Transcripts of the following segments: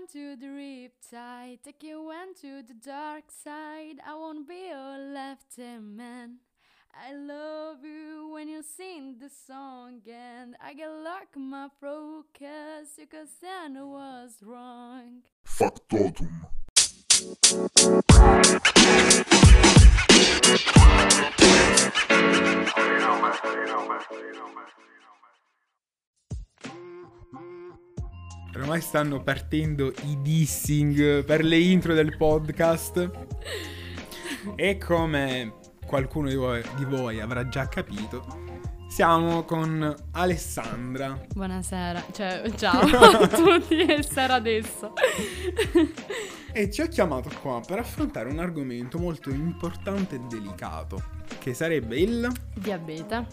down to the riptide, take you into the dark side. I won't be your left hand man. I love you when you sing the song, and I get luck in my throat, cause you could stand I was wrong. Factotum. Ormai stanno partendo i dissing per le intro del podcast. E come qualcuno di voi, di voi avrà già capito, siamo con Alessandra. Buonasera, cioè ciao a tutti, è sera adesso. E ci ha chiamato qua per affrontare un argomento molto importante e delicato, che sarebbe il... Diabete.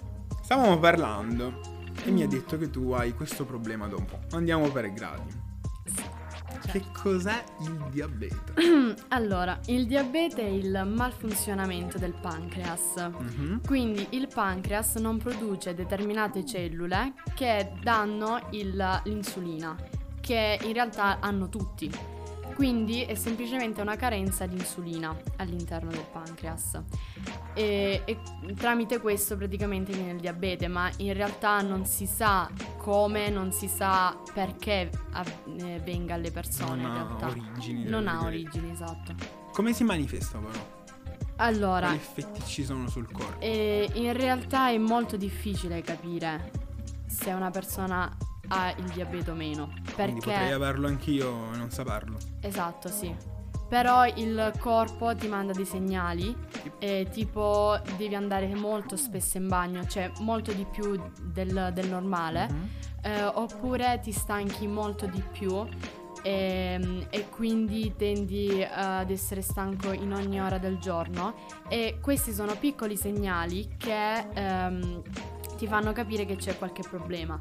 Stavamo parlando e mi ha detto che tu hai questo problema da un po'. Andiamo per gradi. Che cos'è il diabete? Allora, il diabete è il malfunzionamento del pancreas. Mhm. Quindi il pancreas non produce determinate cellule che danno il- l'insulina, che in realtà hanno tutti. Quindi è semplicemente una carenza di insulina all'interno del pancreas. E, e tramite questo praticamente viene il diabete, ma in realtà non si sa come, non si sa perché av- eh, venga alle persone. Non in ha realtà. origini, tra Non ha origini, esatto. Come si manifesta però? Allora, Quali effetti ci sono sul corpo? E in realtà è molto difficile capire se una persona ha il diabete o meno. Quindi potrei Perché. averlo anch'io e non saperlo. Esatto, sì. Però il corpo ti manda dei segnali, e tipo devi andare molto spesso in bagno, cioè molto di più del, del normale, Mhm. eh, oppure ti stanchi molto di più e, e quindi tendi eh, ad essere stanco in ogni ora del giorno e questi sono piccoli segnali che ehm, ti fanno capire che c'è qualche problema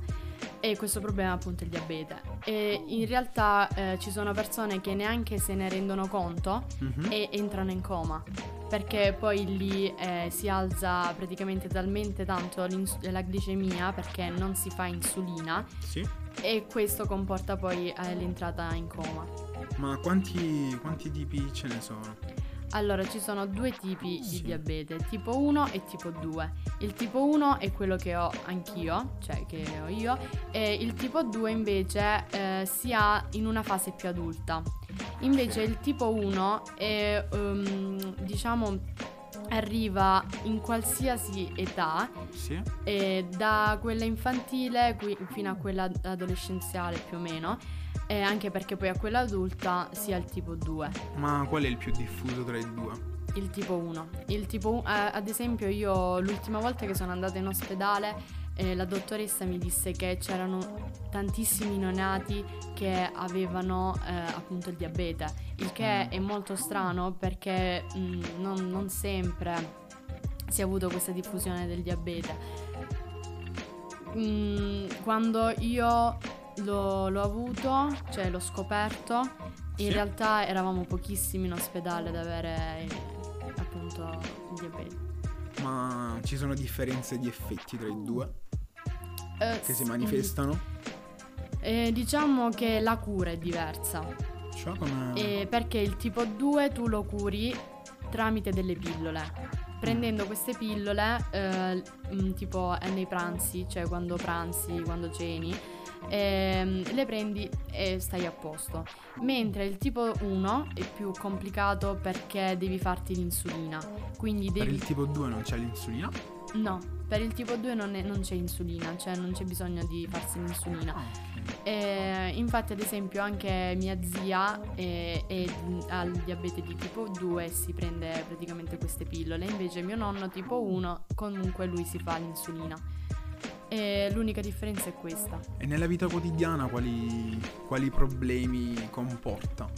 e questo problema è appunto il diabete e in realtà eh, ci sono persone che neanche se ne rendono conto Mhm. e entrano in coma perché poi lì eh, si alza praticamente talmente tanto la glicemia perché non si fa insulina Sì. e questo comporta poi eh, l'entrata in coma. Ma quanti, quanti tipi ce ne sono? Allora, ci sono due tipi Sì. di diabete, tipo 1 e tipo 2. Il tipo 1 è quello che ho anch'io, cioè che ho io, e il tipo 2 invece eh, si ha in una fase più adulta. Invece il tipo 1 è, ehm, diciamo, arriva in qualsiasi età, Sì. eh, da quella infantile qui- fino a quella adolescenziale più o meno, e anche perché poi a quella adulta si ha il tipo 2. Ma qual è il più diffuso tra i due? Il tipo 1. Il tipo 1, ad esempio io l'ultima volta che sono andata in ospedale eh, la dottoressa mi disse che c'erano tantissimi neonati che avevano eh, appunto il diabete, il che Mm. è molto strano perché mh, non, non sempre si è avuto questa diffusione del diabete. Mm, quando io l'ho, l'ho avuto, cioè l'ho scoperto, in Sì. realtà eravamo pochissimi in ospedale ad avere eh, appunto il diabete. Ma ci sono differenze di effetti tra i due Eh, che si manifestano? eh, diciamo che la cura è diversa. Cioè come... Eh, perché il tipo 2 tu lo curi tramite delle pillole. Prendendo queste pillole, eh, mm, tipo eh, nei pranzi, cioè quando pranzi, quando ceni, ehm, le prendi e stai a posto. Mentre il tipo 1 è più complicato perché devi farti l'insulina. Quindi Per devi... il tipo 2 non c'è l'insulina? No, per il tipo 2 non, è- non c'è insulina, cioè non c'è bisogno di farsi l'insulina. Ah. Eh, infatti, ad esempio, anche mia zia è, è- ha il diabete di tipo 2 e si prende praticamente queste pillole. Invece, mio nonno tipo 1, comunque lui si fa l'insulina. E l'unica differenza è questa. E nella vita quotidiana quali, quali problemi comporta?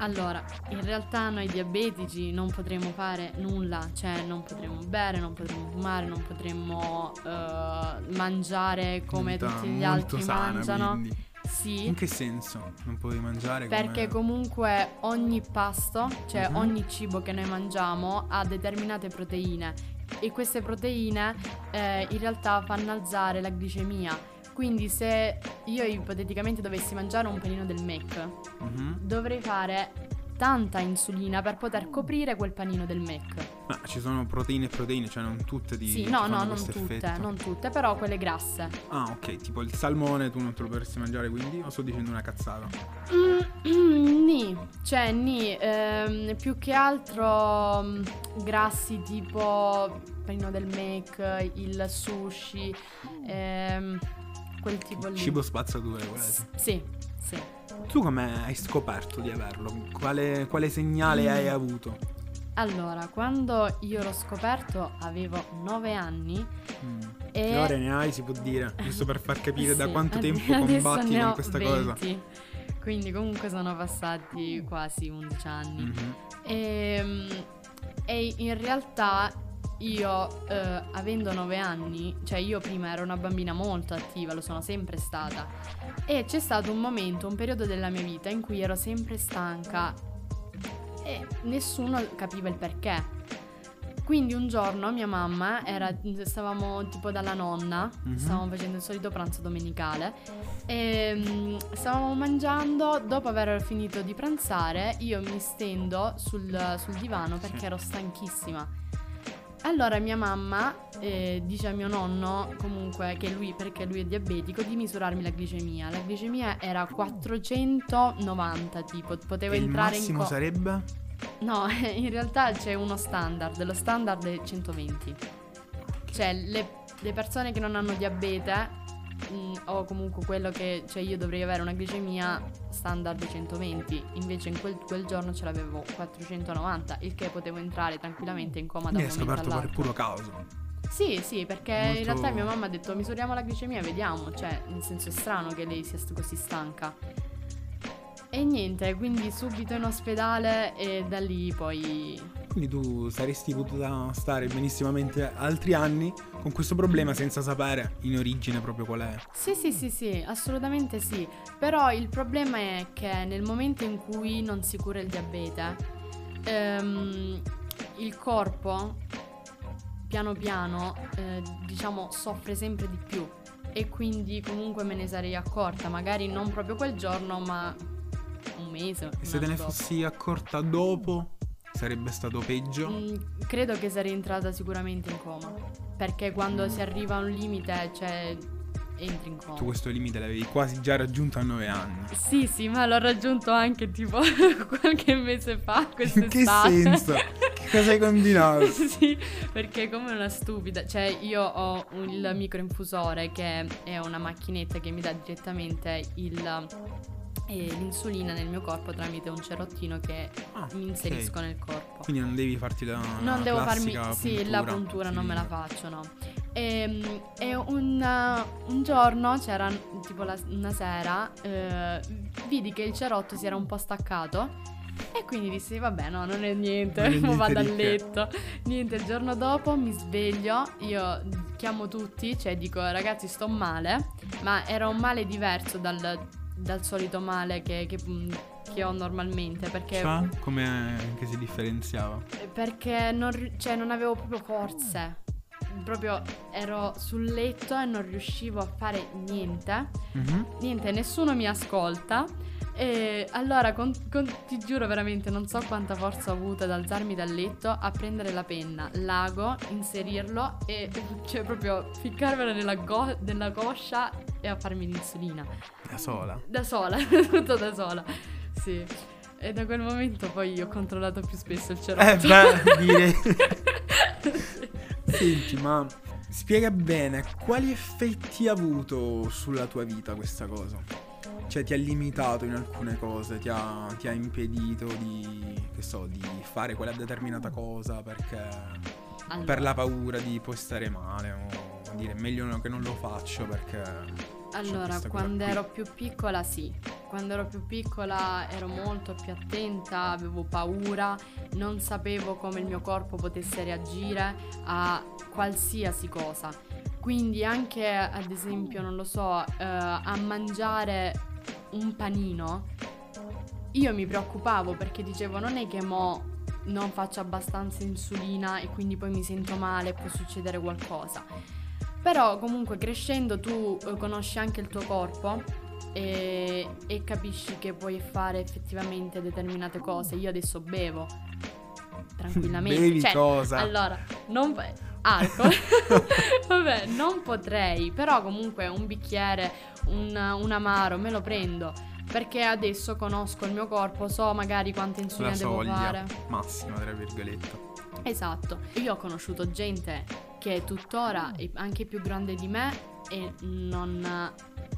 Allora, in realtà noi diabetici non potremo fare nulla, cioè non potremo bere, non potremo fumare, non potremo eh, mangiare come Vita tutti gli molto altri sana, mangiano. quindi. Sì. In che senso? Non puoi mangiare Perché come... comunque ogni pasto, cioè Mhm. ogni cibo che noi mangiamo ha determinate proteine e queste proteine eh, in realtà fanno alzare la glicemia. Quindi se io ipoteticamente dovessi mangiare un panino del Mac, Mhm. dovrei fare tanta insulina per poter coprire quel panino del Mac. Ma ci sono proteine e proteine, cioè non tutte di Sì, no, no, non tutte, effetto. non tutte, però quelle grasse. Ah, ok, tipo il salmone tu non te lo potresti mangiare quindi o sto dicendo una cazzata? Mm, Ni, cioè ni, ehm, più che altro mm, grassi tipo panino del Mac, il sushi, ehm, quel tipo lì. Cibo spazzatura, sì. S- Sì, sì. Tu come hai scoperto di averlo? Quale, quale segnale Mm. hai avuto? Allora, quando io l'ho scoperto avevo 9 anni Mm. e... Che ore ne hai, si può dire, giusto per far capire da Sì, quanto ad- tempo combatti con questa cosa. 20. Quindi comunque sono passati quasi 11 anni. Mhm. E, e in realtà io, eh, avendo 9 anni, cioè io prima ero una bambina molto attiva, lo sono sempre stata. E c'è stato un momento, un periodo della mia vita in cui ero sempre stanca e nessuno capiva il perché. Quindi un giorno mia mamma era, stavamo tipo dalla nonna, Mhm. stavamo facendo il solito pranzo domenicale e mm, stavamo mangiando, dopo aver finito di pranzare io mi stendo sul, sul divano perché ero stanchissima. Allora mia mamma eh, dice a mio nonno, comunque che lui, perché lui è diabetico, di misurarmi la glicemia. La glicemia era 490 tipo, potevo E il entrare in massimo co- sarebbe? No, in realtà c'è uno standard, lo standard è 120. Cioè le, le persone che non hanno diabete mm, o comunque quello che, cioè io dovrei avere una glicemia standard 120, invece in quel, quel giorno ce l'avevo 490, il che potevo entrare tranquillamente in coma da un momento scoperto per all'altro. puro caso. Sì, sì, perché in Molto- realtà mia mamma ha detto misuriamo la glicemia e vediamo, cioè nel senso è strano che lei sia così stanca. E niente, quindi subito in ospedale e da lì poi Quindi tu saresti potuta stare benissimamente altri anni con questo problema senza sapere in origine proprio qual è. Sì, sì, sì, sì, assolutamente sì. Però il problema è che nel momento in cui non si cura il diabete, ehm, il corpo piano piano, eh, diciamo, soffre sempre di più. E quindi comunque me ne sarei accorta, magari non proprio quel giorno, ma un mese. E se te ne dopo. fossi accorta dopo, sarebbe stato peggio. Mm, credo che sarei entrata sicuramente in coma. Perché quando si arriva a un limite, cioè, entri in coma. Tu questo limite l'avevi quasi già raggiunto a 9 anni. Sì, sì, ma l'ho raggiunto anche tipo qualche mese fa, In che senso? Che cosa hai combinato? sì, perché come una stupida, cioè io ho il microinfusore che è una macchinetta che mi dà direttamente il, l'insulina nel mio corpo tramite un cerottino che Ah, mi inserisco nel corpo. Quindi non devi farti la Non devo farmi. Sì, la puntura non me la faccio, no. E, e un, un giorno c'era tipo la- una sera, eh, vidi che il cerotto si era un po' staccato. E quindi dissi, vabbè, no, non è niente, Non è niente vado a letto. Niente, il giorno dopo mi sveglio, io chiamo tutti, cioè dico, ragazzi, sto male, ma era un male diverso dal, dal solito male che, che- che ho normalmente, perché Cioè, come che si differenziava? perché non, cioè, non avevo proprio forze. Proprio ero sul letto e non riuscivo a fare niente. Mhm. Niente, nessuno mi ascolta. E allora con- con- ti giuro veramente, non so quanta forza ho avuto ad alzarmi dal letto, a prendere la penna, l'ago, inserirlo e cioè proprio ficcarmela nella, go- nella coscia e a farmi l'insulina. Da sola. Da sola, tutto da sola. Sì. E da quel momento poi ho controllato più spesso il cerotto. Eh beh, direi. Senti, ma spiega bene quali effetti ha avuto sulla tua vita questa cosa? Cioè ti ha limitato in alcune cose, ti ha, ti ha impedito di, che so, di fare quella determinata cosa perché Allora, per la paura di poi stare male o dire meglio che non lo faccio perché... c'è allora, quando ero più piccola sì. Quando ero più piccola ero molto più attenta, avevo paura, non sapevo come il mio corpo potesse reagire a qualsiasi cosa. Quindi anche ad esempio, non lo so, eh, a mangiare un panino, io mi preoccupavo perché dicevo non è che mo non faccio abbastanza insulina e quindi poi mi sento male e può succedere qualcosa. Però comunque crescendo tu eh, conosci anche il tuo corpo e, e capisci che puoi fare effettivamente determinate cose. Io adesso bevo tranquillamente. Bevi Cioè, cosa? Allora, non... Alcol. Vabbè, non potrei, però comunque un bicchiere, un, un amaro, me lo prendo. Perché adesso conosco il mio corpo, so magari quanta La insulina devo soglia fare. massima, tra virgolette. Esatto. Io ho conosciuto gente che tuttora è anche più grande di me e non,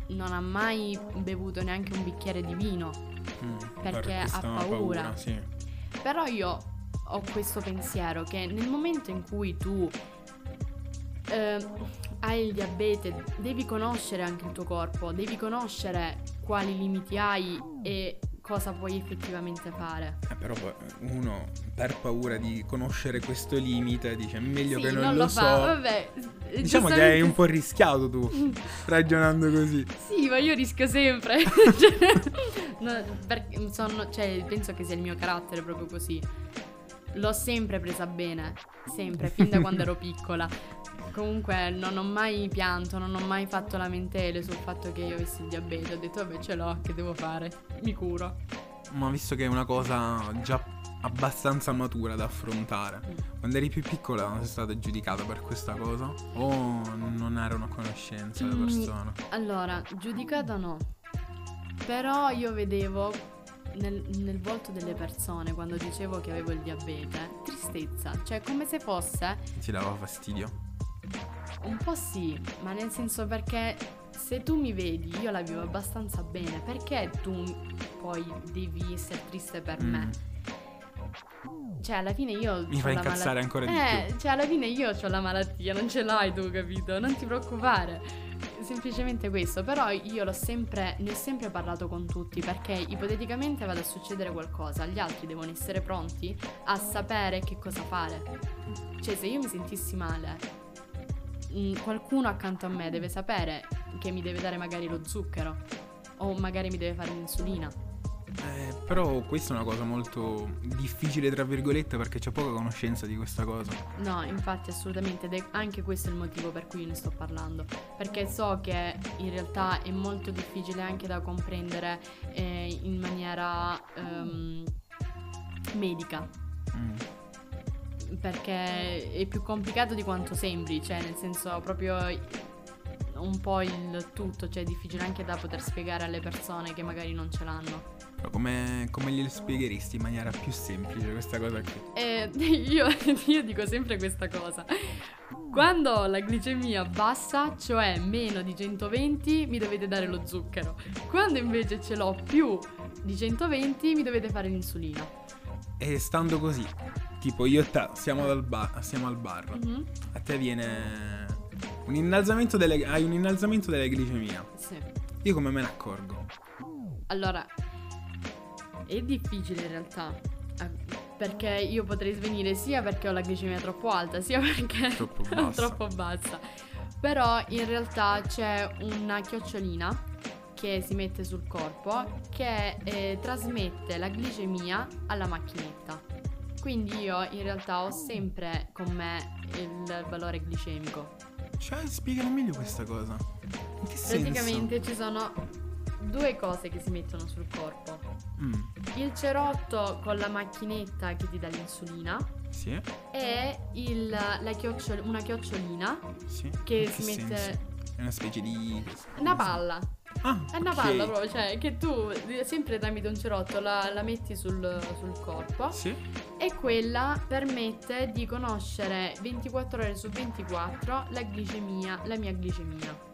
non ha mai bevuto neanche un bicchiere di vino. Mm, Perché per ha questa paura. sì. Però io ho questo pensiero che nel momento in cui tu eh, hai il diabete, devi conoscere anche il tuo corpo, devi conoscere quali limiti hai e cosa puoi effettivamente fare. Eh, però poi uno per paura di conoscere questo limite dice "È meglio sì, che non, non lo, lo so. fa, vabbè. Diciamo che hai un po' rischiato tu ragionando così. Sì, ma io rischio sempre. No, perché sono- cioè, penso che sia il mio carattere proprio così. L'ho sempre presa bene, sempre, fin da quando ero piccola. Comunque non ho mai pianto, non ho mai fatto lamentele sul fatto che io avessi il diabete. Ho detto, vabbè, ce l'ho, che devo fare? Mi curo. Ma visto che è una cosa già abbastanza matura da affrontare, Mm. quando eri più piccola sei stata giudicata per questa cosa? O non era una conoscenza le Mm. persone? Allora, giudicata no. Però io vedevo nel, nel volto delle persone quando dicevo che avevo il diabete tristezza, cioè come se fosse Ti dava fastidio? Un po' sì, ma nel senso perché se tu mi vedi, io la vivo abbastanza bene, perché tu poi devi essere triste per Mm. me? Cioè, alla fine io. Mi fai incazzare malat- ancora di eh, più. cioè, alla fine io ho la malattia, non ce l'hai tu, capito? Non ti preoccupare. Semplicemente questo, però io l'ho sempre, ne ho sempre parlato con tutti perché ipoteticamente vada a succedere qualcosa, gli altri devono essere pronti a sapere che cosa fare. Cioè, se io mi sentissi male, mm, qualcuno accanto a me deve sapere che mi deve dare magari lo zucchero o magari mi deve fare l'insulina. Eh, però questa è una cosa molto difficile, tra virgolette, perché c'è poca conoscenza di questa cosa. No, infatti assolutamente, ed è anche questo è il motivo per cui io ne sto parlando, perché so che in realtà è molto difficile anche da comprendere eh, in maniera ehm, medica, Mm. Perché è più complicato di quanto sembri, cioè nel senso proprio un po' il tutto, cioè è difficile anche da poter spiegare alle persone che magari non ce l'hanno. Come, come glielo spiegheresti in maniera più semplice questa cosa qui? E io, io dico sempre questa cosa. Quando la glicemia bassa, cioè meno di 120, mi dovete dare lo zucchero. Quando invece ce l'ho più di 120, mi dovete fare l'insulina. E stando così, tipo io e te siamo, dal bar, siamo al bar, Mhm, a te viene un innalzamento delle, hai un innalzamento della glicemia. Sì. Io come me ne accorgo? Allora, è difficile in realtà. Perché io potrei svenire sia perché ho la glicemia troppo alta, sia perché Troppo bassa. troppo bassa. Però in realtà c'è una chiocciolina che si mette sul corpo che eh, trasmette la glicemia alla macchinetta. Quindi io in realtà ho sempre con me il valore glicemico. Cioè, spiegami meglio questa cosa. In che senso? Praticamente ci sono due cose che si mettono sul corpo. Mm, Il cerotto con la macchinetta che ti dà l'insulina sì, e il- la chiocciol- una chiocciolina sì. che In si mette... senso? È una specie di... Una palla, Ah, è una ok. palla proprio, cioè che tu eh, sempre tramite un cerotto la, la metti sul, sul corpo Sì. e quella permette di conoscere 24 ore su 24 la glicemia, la mia glicemia.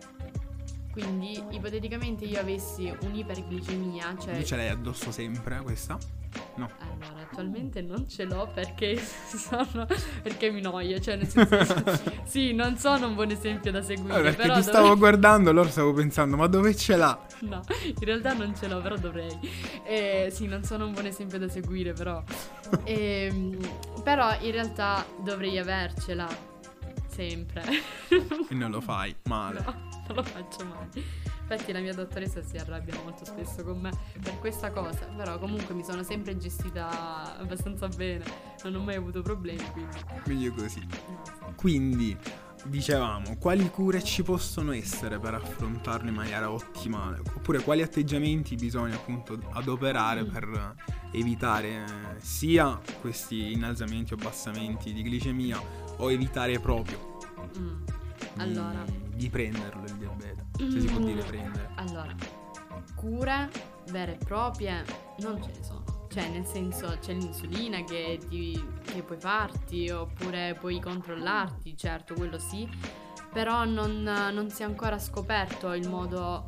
Quindi ipoteticamente io avessi un'iperglicemia, cioè... Tu ce l'hai addosso sempre questa? No. Allora, attualmente non ce l'ho perché sono. perché mi noia. Cioè, nel senso. sì, non sono un buon esempio da seguire. Eh, perché però ti dovrei- stavo guardando, allora stavo pensando, ma dove ce l'ha? No, in realtà non ce l'ho, però dovrei. Eh, sì, non sono un buon esempio da seguire, però. Ehm, però in realtà dovrei avercela. Sempre. E non lo fai, male. No, non lo faccio mai. Infatti la mia dottoressa si arrabbia molto spesso con me per questa cosa, però comunque mi sono sempre gestita abbastanza bene, non ho mai avuto problemi, quindi... Meglio così. Quindi, dicevamo, quali cure ci possono essere per affrontarlo in maniera ottimale? Oppure quali atteggiamenti bisogna appunto adoperare Mm. per evitare eh, sia questi innalzamenti o abbassamenti di glicemia o evitare proprio Mm. di, Allora. di prenderlo il diabete? Se si può Mm. dire prendere. Allora, cure vere e proprie non ce ne sono. Cioè, nel senso, c'è l'insulina che, ti- che puoi farti, oppure puoi controllarti, certo, quello sì, però non, non si è ancora scoperto il modo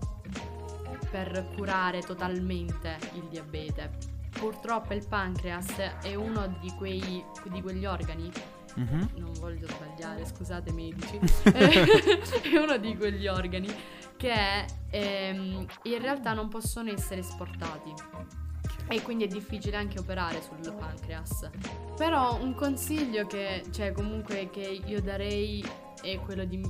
per curare totalmente il diabete. Purtroppo il pancreas è uno di, quei, di quegli organi Mhm. non voglio sbagliare, scusate medici, è uno di quegli organi che ehm, in realtà non possono essere esportati e quindi è difficile anche operare sul pancreas. Però un consiglio che, cioè comunque che io darei è quello di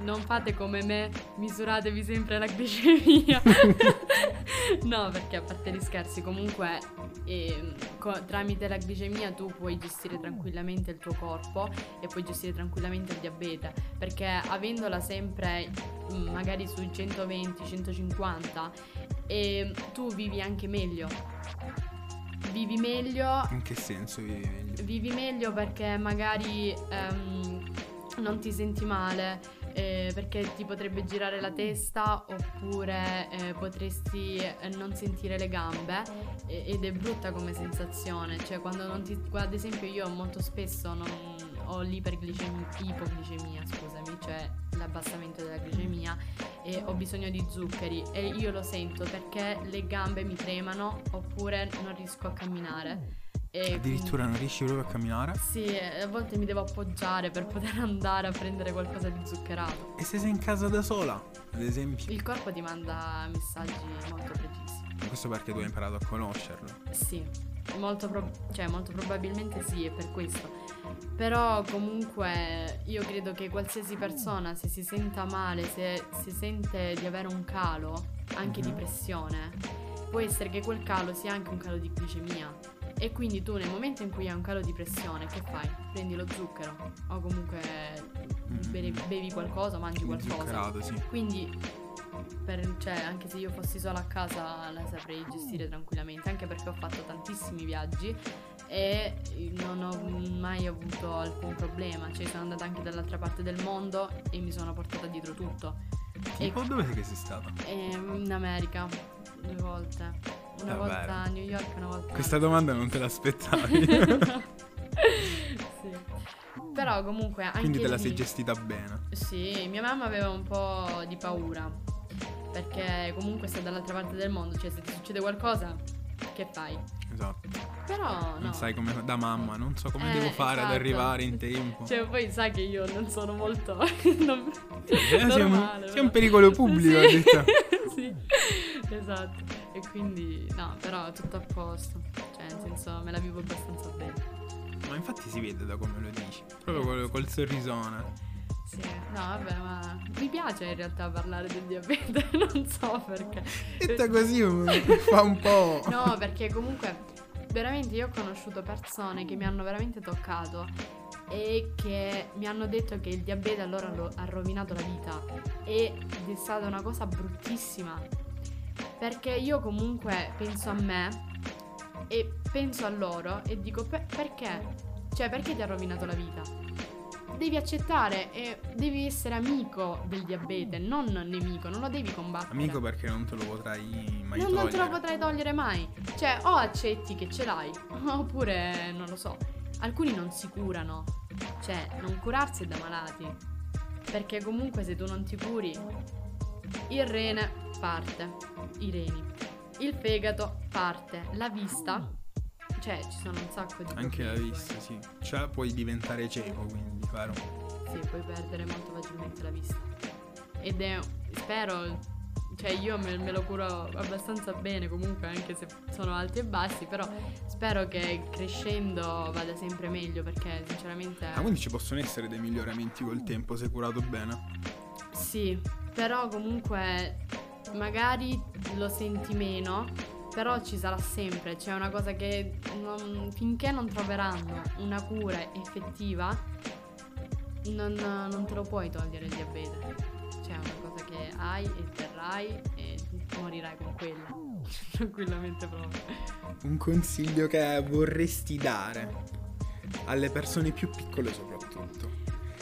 non fate come me, misuratevi sempre la glicemia. no, perché a parte gli scherzi, comunque ehm, co- tramite la glicemia tu puoi gestire tranquillamente il tuo corpo e puoi gestire tranquillamente il diabete, perché avendola sempre mm, magari sui 120, 150 e tu vivi anche meglio. Vivi meglio In che senso vivi meglio? vivi meglio perché magari ehm, non ti senti male, eh, perché ti potrebbe girare la testa oppure eh, potresti eh, non sentire le gambe ed è brutta come sensazione, cioè quando non ti... Ad esempio io molto spesso non ho l'iperglicemia, ipoglicemia, scusami, cioè l'abbassamento della glicemia e ho bisogno di zuccheri e io lo sento perché le gambe mi tremano oppure non riesco a camminare. E Addirittura non riesci proprio a camminare? quindi- Sì, a volte mi devo appoggiare per poter andare a prendere qualcosa di zuccherato. E se sei in casa da sola, ad esempio? Il corpo ti manda messaggi molto precisi. Questo perché tu hai imparato a conoscerlo. Sì, molto, prob- cioè, molto probabilmente sì, è per questo. Però comunque io credo che qualsiasi persona, se si senta male, se, se sente di avere un calo, anche di Mhm. pressione, può essere che quel calo sia anche un calo di glicemia. E quindi tu nel momento in cui hai un calo di pressione, che fai? Prendi lo zucchero o comunque Mhm. bevi, bevi qualcosa, mangi qualcosa. sì. Quindi, per- cioè, anche se io fossi sola a casa la saprei gestire tranquillamente, anche perché ho fatto tantissimi viaggi e non ho mai avuto alcun problema, cioè sono andata anche dall'altra parte del mondo e mi sono portata dietro tutto. E Tipo, dove sei che sei stata? e in America due volte, una Davvero? volta a New York e una volta Questa domanda non te l'aspettavi. sì. Però comunque anche Quindi te la lì- sei gestita bene. Sì, mia mamma aveva un po' di paura. Perché comunque sei dall'altra parte del mondo, cioè se ti succede qualcosa, che fai? Esatto. Però no. Non sai come da mamma, non so come Eh, devo fare ad esatto. arrivare in tempo. Cioè, poi sai che io non sono molto. non... Eh, normale, sei un pericolo pubblico, Sì. sì, esatto. E quindi, no, però tutto a posto. Cioè, nel senso, me la vivo abbastanza bene. Ma infatti si vede da come lo dici. Proprio col, col sorrisone. Sì, no, vabbè, ma mi piace in realtà parlare del diabete, non so perché. Detta così um, fa un po'. No, perché comunque veramente io ho conosciuto persone che mi hanno veramente toccato e che mi hanno detto che il diabete a loro lo- ha rovinato la vita ed è stata una cosa bruttissima. Perché io comunque penso a me e penso a loro e dico "Per- perché? Cioè perché ti ha rovinato la vita? Devi accettare e devi essere amico del diabete, non nemico, non lo devi combattere. Amico perché non te lo potrai mai Non, togliere. non te lo potrai togliere mai. Cioè, o accetti che ce l'hai, oppure non lo so. Alcuni non si curano. Cioè, non curarsi è da malati. Perché comunque se tu non ti curi, il rene parte, i reni. Il fegato parte, la vista, cioè ci sono un sacco di Anche la vista, sì. Cioè puoi diventare cieco, quindi, vero? Sì, puoi perdere molto facilmente la vista. Ed è, spero, cioè io me, me lo curo abbastanza bene comunque, anche se sono alti e bassi, però spero che crescendo vada sempre meglio perché sinceramente... Ah, quindi ci possono essere dei miglioramenti col tempo se curato bene. Sì, però comunque magari lo senti meno, però ci sarà sempre, c'è una cosa che non- finché non troveranno una cura effettiva, non, non te lo puoi togliere il diabete. Cioè, è una cosa che hai e terrai e morirai con quella. Tranquillamente proprio. Un consiglio che vorresti dare alle persone più piccole soprattutto.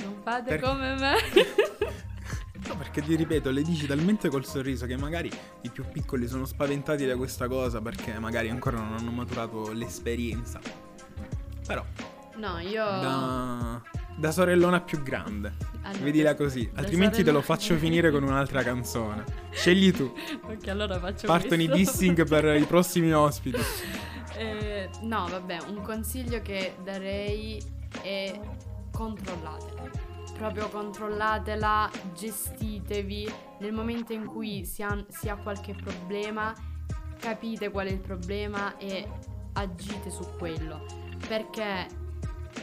Non fate Per- come me. No, perché ti ripeto, le dici talmente col sorriso che magari i più piccoli sono spaventati da questa cosa perché magari ancora non hanno maturato l'esperienza. Però, No, io... da, da sorellona più grande, Allora, vedila così, altrimenti te lo sorella- faccio finire con un'altra canzone. Scegli tu, Ok, allora faccio partono i questo. dissing per i prossimi ospiti. Eh, no, vabbè, un consiglio che darei è controllatela. Proprio controllatela, gestitevi. Nel momento in cui si ha, si ha qualche problema, capite qual è il problema e agite su quello. Perché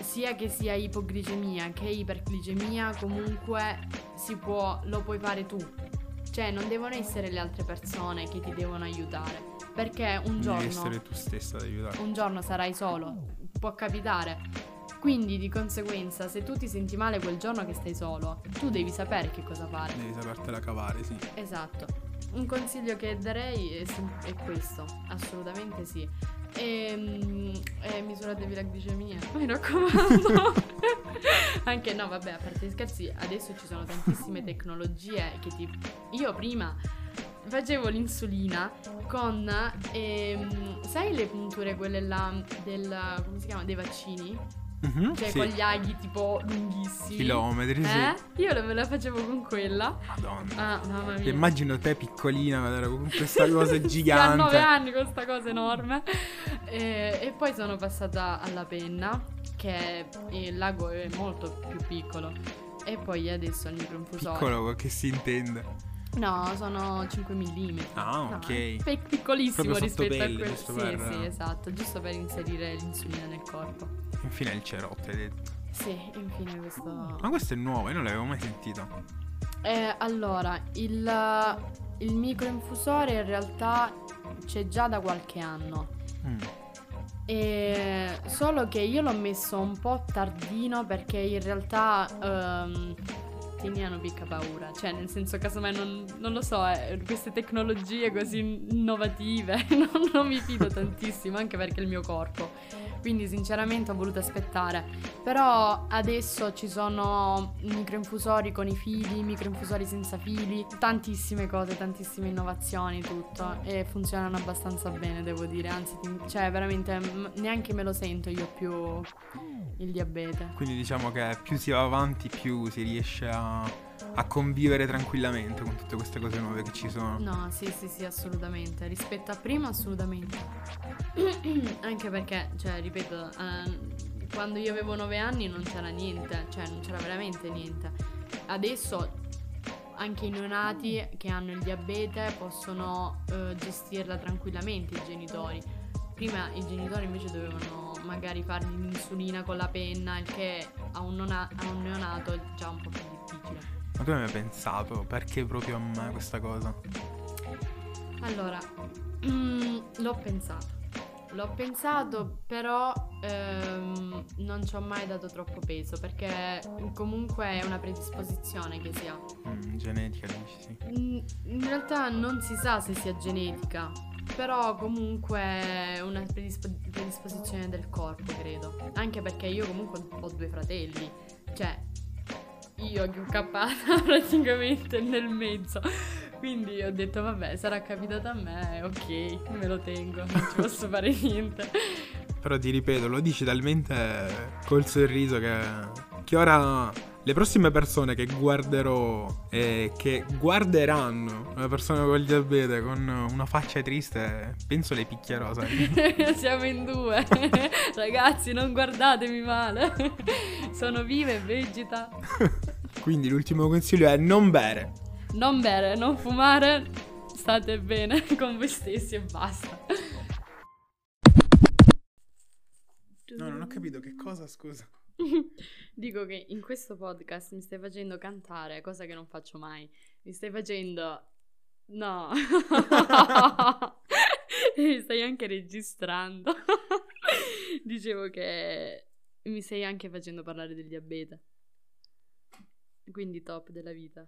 sia che sia ipoglicemia che iperglicemia, comunque si può, lo puoi fare tu. Cioè, non devono essere le altre persone che ti devono aiutare. Perché un Devi giorno essere tu stessa ad aiutare. un giorno sarai solo, può capitare. Quindi di conseguenza, se tu ti senti male quel giorno che stai solo, tu devi sapere che cosa fare. Devi sapertela cavare, sì. Esatto. Un consiglio che darei è, è questo, assolutamente sì. E, e misuratevi la glicemia, mi raccomando. Anche no, vabbè, a parte gli scherzi, adesso ci sono tantissime tecnologie che ti... Io prima facevo l'insulina con, ehm, sai le punture quelle là del, come si chiama, dei vaccini? Mhm, Cioè sì. con gli aghi tipo lunghissimi. Chilometri, sì. Eh? Io la- me la facevo con quella. Madonna. Ah, mamma Ti mia. Immagino te piccolina vedere con questa cosa Sì, a nove gigante. anni con sta cosa enorme. E, e poi sono passata alla penna, che il lago è molto più piccolo. E poi adesso al microinfusore. Piccolo che si intende. No, sono 5 mm. Ah, ok. piccolissimo Proprio sotto rispetto a pelle, quello. giusto Sì, per- sì, esatto, giusto per inserire l'insulina nel corpo. Infine il cerotto, hai detto. Sì, infine questo. Ma questo è nuovo, io non l'avevo mai sentito. Eh, allora, il, il microinfusore in realtà c'è già da qualche anno. Mm. E solo che io l'ho messo un po' tardino perché in realtà ehm, Tiniano picca paura. Cioè, nel senso, casomai non, non lo so, eh, queste tecnologie così innovative non, non mi fido tantissimo, anche perché il mio corpo. Quindi, sinceramente, ho voluto aspettare. Però adesso ci sono microinfusori con i fili, microinfusori senza fili, tantissime cose, tantissime innovazioni, tutto. E funzionano abbastanza bene, devo dire. Anzi, cioè, veramente neanche me lo sento io più il diabete. Quindi diciamo che più si va avanti, più si riesce a, a convivere tranquillamente con tutte queste cose nuove che ci sono. No, sì, sì, sì, assolutamente. Rispetto a prima, assolutamente. Anche perché, cioè, ripeto, eh, quando io avevo 9 anni non c'era niente, cioè non c'era veramente niente. Adesso anche i neonati che hanno il diabete possono eh, gestirla tranquillamente i genitori. Prima i genitori invece dovevano magari fargli l'insulina con la penna, il che a un, nona- a un neonato è già un po' più. Ma tu hai mai pensato perché proprio a me questa cosa? Allora, mm, l'ho pensato. L'ho pensato, però ehm, non ci ho mai dato troppo peso perché comunque è una predisposizione che si ha. Mm, genetica, dici sì. Mm, In realtà non si sa se sia genetica, però comunque è una predispo- predisposizione del corpo, credo. Anche perché io comunque ho due fratelli, cioè io che ho cappata praticamente nel mezzo. Quindi ho detto vabbè, sarà capitato a me, ok, me lo tengo, non ci posso fare niente. Però ti ripeto, lo dici talmente col sorriso che, che ora le prossime persone che guarderò e che guarderanno una persona con il diabete con una faccia triste, penso le picchierò, sai? Siamo in due. Ragazzi, non guardatemi male. Sono viva e vegeta. Quindi l'ultimo consiglio è non bere. Non bere, non fumare, state bene con voi stessi e basta. No, non ho capito che cosa, scusa. Dico che in questo podcast mi stai facendo cantare, cosa che non faccio mai. Mi stai facendo... No. e mi stai anche registrando. Dicevo che mi stai anche facendo parlare del diabete. Quindi top della vita.